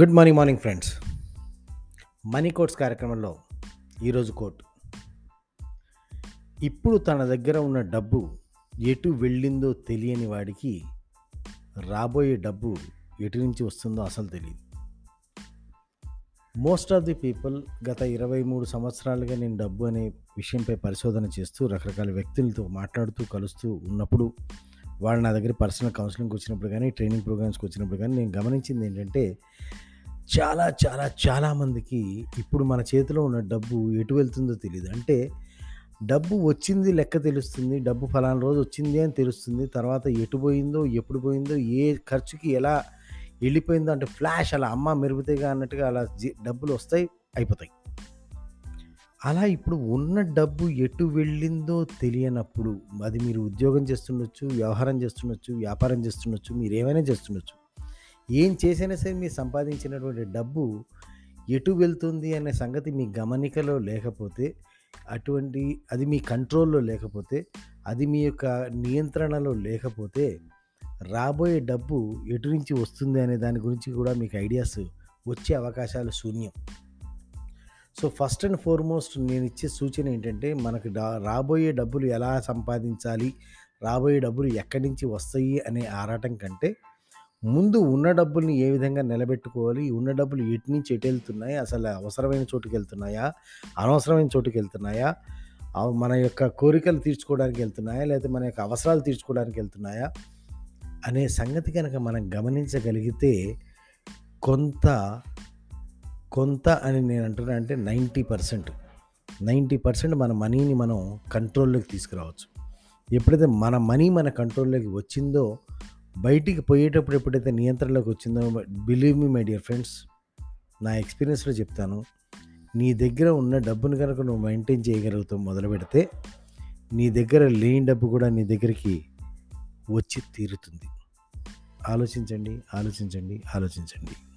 Good morning morning friends. Money quotes కార్యక్రమంలో ఈరోజు coat. ఇప్పుడు తన దగ్గర ఉన్న డబ్బు ఎటు వెళ్ళిందో తెలియని వాడికి రాబోయే డబ్బు ఎటు నుంచి వస్తుందో అసలు తెలియదు మోస్ట్ ఆఫ్ ది పీపుల్ గత ఇరవై మూడు సంవత్సరాలుగా నేను డబ్బు అనే విషయంపై పరిశోధన చేస్తూ రకరకాల వ్యక్తులతో మాట్లాడుతూ కలుస్తూ ఉన్నప్పుడు వాళ్ళు నా దగ్గర పర్సనల్ కౌన్సిలింగ్కి వచ్చినప్పుడు కానీ ట్రైనింగ్ ప్రోగ్రామ్స్కి వచ్చినప్పుడు కానీ నేను గమనించింది ఏంటంటే చాలా చాలా చాలామందికి ఇప్పుడు మన చేతిలో ఉన్న డబ్బు ఎటు వెళ్తుందో తెలియదు అంటే డబ్బు వచ్చింది లెక్క తెలుస్తుంది డబ్బు ఫలానా రోజు వచ్చింది అని తెలుస్తుంది తర్వాత ఎటు పోయిందో ఎప్పుడు పోయిందో ఏ ఖర్చుకి ఎలా వెళ్ళిపోయిందో అంటే ఫ్లాష్ అలా అమ్మ మెరుగుతాయిగా అన్నట్టుగా అలా జీ- డబ్బులు వస్తాయి అయిపోతాయి. అలా ఇప్పుడు ఉన్న డబ్బు ఎటు వెళ్ళిందో తెలియనప్పుడు అది మీరు ఉద్యోగం చేస్తుండొచ్చు వ్యవహారం చేస్తుండొచ్చు వ్యాపారం చేస్తుండొచ్చు మీరు ఏమైనా చేస్తుండొచ్చు ఏం చేసినా సరే మీరు సంపాదించినటువంటి డబ్బు ఎటు వెళ్తుంది అనే సంగతి మీ గమనికలో లేకపోతే అటువంటి అది మీ కంట్రోల్లో లేకపోతే అది మీ యొక్క నియంత్రణలో లేకపోతే రాబోయే డబ్బు ఎటు నుంచి వస్తుంది అనే దాని గురించి కూడా మీకు ఐడియాస్ వచ్చే అవకాశాలు శూన్యం. సో ఫస్ట్ అండ్ ఫార్మోస్ట్ నేను ఇచ్చే సూచన ఏంటంటే మనకు డా- రాబోయే డబ్బులు ఎలా సంపాదించాలి రాబోయే డబ్బులు ఎక్కడి నుంచి వస్తాయి అనే ఆరాటం కంటే ముందు ఉన్న డబ్బుల్ని ఏ విధంగా నిలబెట్టుకోవాలి? ఉన్న డబ్బులు ఎటు నుంచి ఎటు వెళ్తున్నాయి? అసలు అవసరమైన చోటుకి వెళ్తున్నాయా అనవసరమైన చోటుకి వెళ్తున్నాయా మన యొక్క కోరికలు తీర్చుకోవడానికి వెళ్తున్నాయా? లేకపోతే మన యొక్క అవసరాలు తీర్చుకోవడానికి వెళ్తున్నాయా? అనే సంగతి కనుక మనం గమనించగలిగితే కొంత కొంత అని నేను అంటున్నా అంటే నైంటీ పర్సెంట్. నైంటీ పర్సెంట్ మన మనీని మనం కంట్రోల్లోకి తీసుకురావచ్చు. ఎప్పుడైతే మన మనీ మన కంట్రోల్లోకి వచ్చిందో బయటికి పోయేటప్పుడు ఎప్పుడైతే నియంత్రణలోకి వచ్చిందో believe me my dear friends నా ఎక్స్పీరియన్స్లో చెప్తాను. నీ దగ్గర ఉన్న డబ్బును కనుక నువ్వు మెయింటైన్ చేయగలుగుతావు మొదలు పెడితే నీ దగ్గర లేని డబ్బు కూడా నీ దగ్గరికి వచ్చి తీరుతుంది. ఆలోచించండి ఆలోచించండి ఆలోచించండి.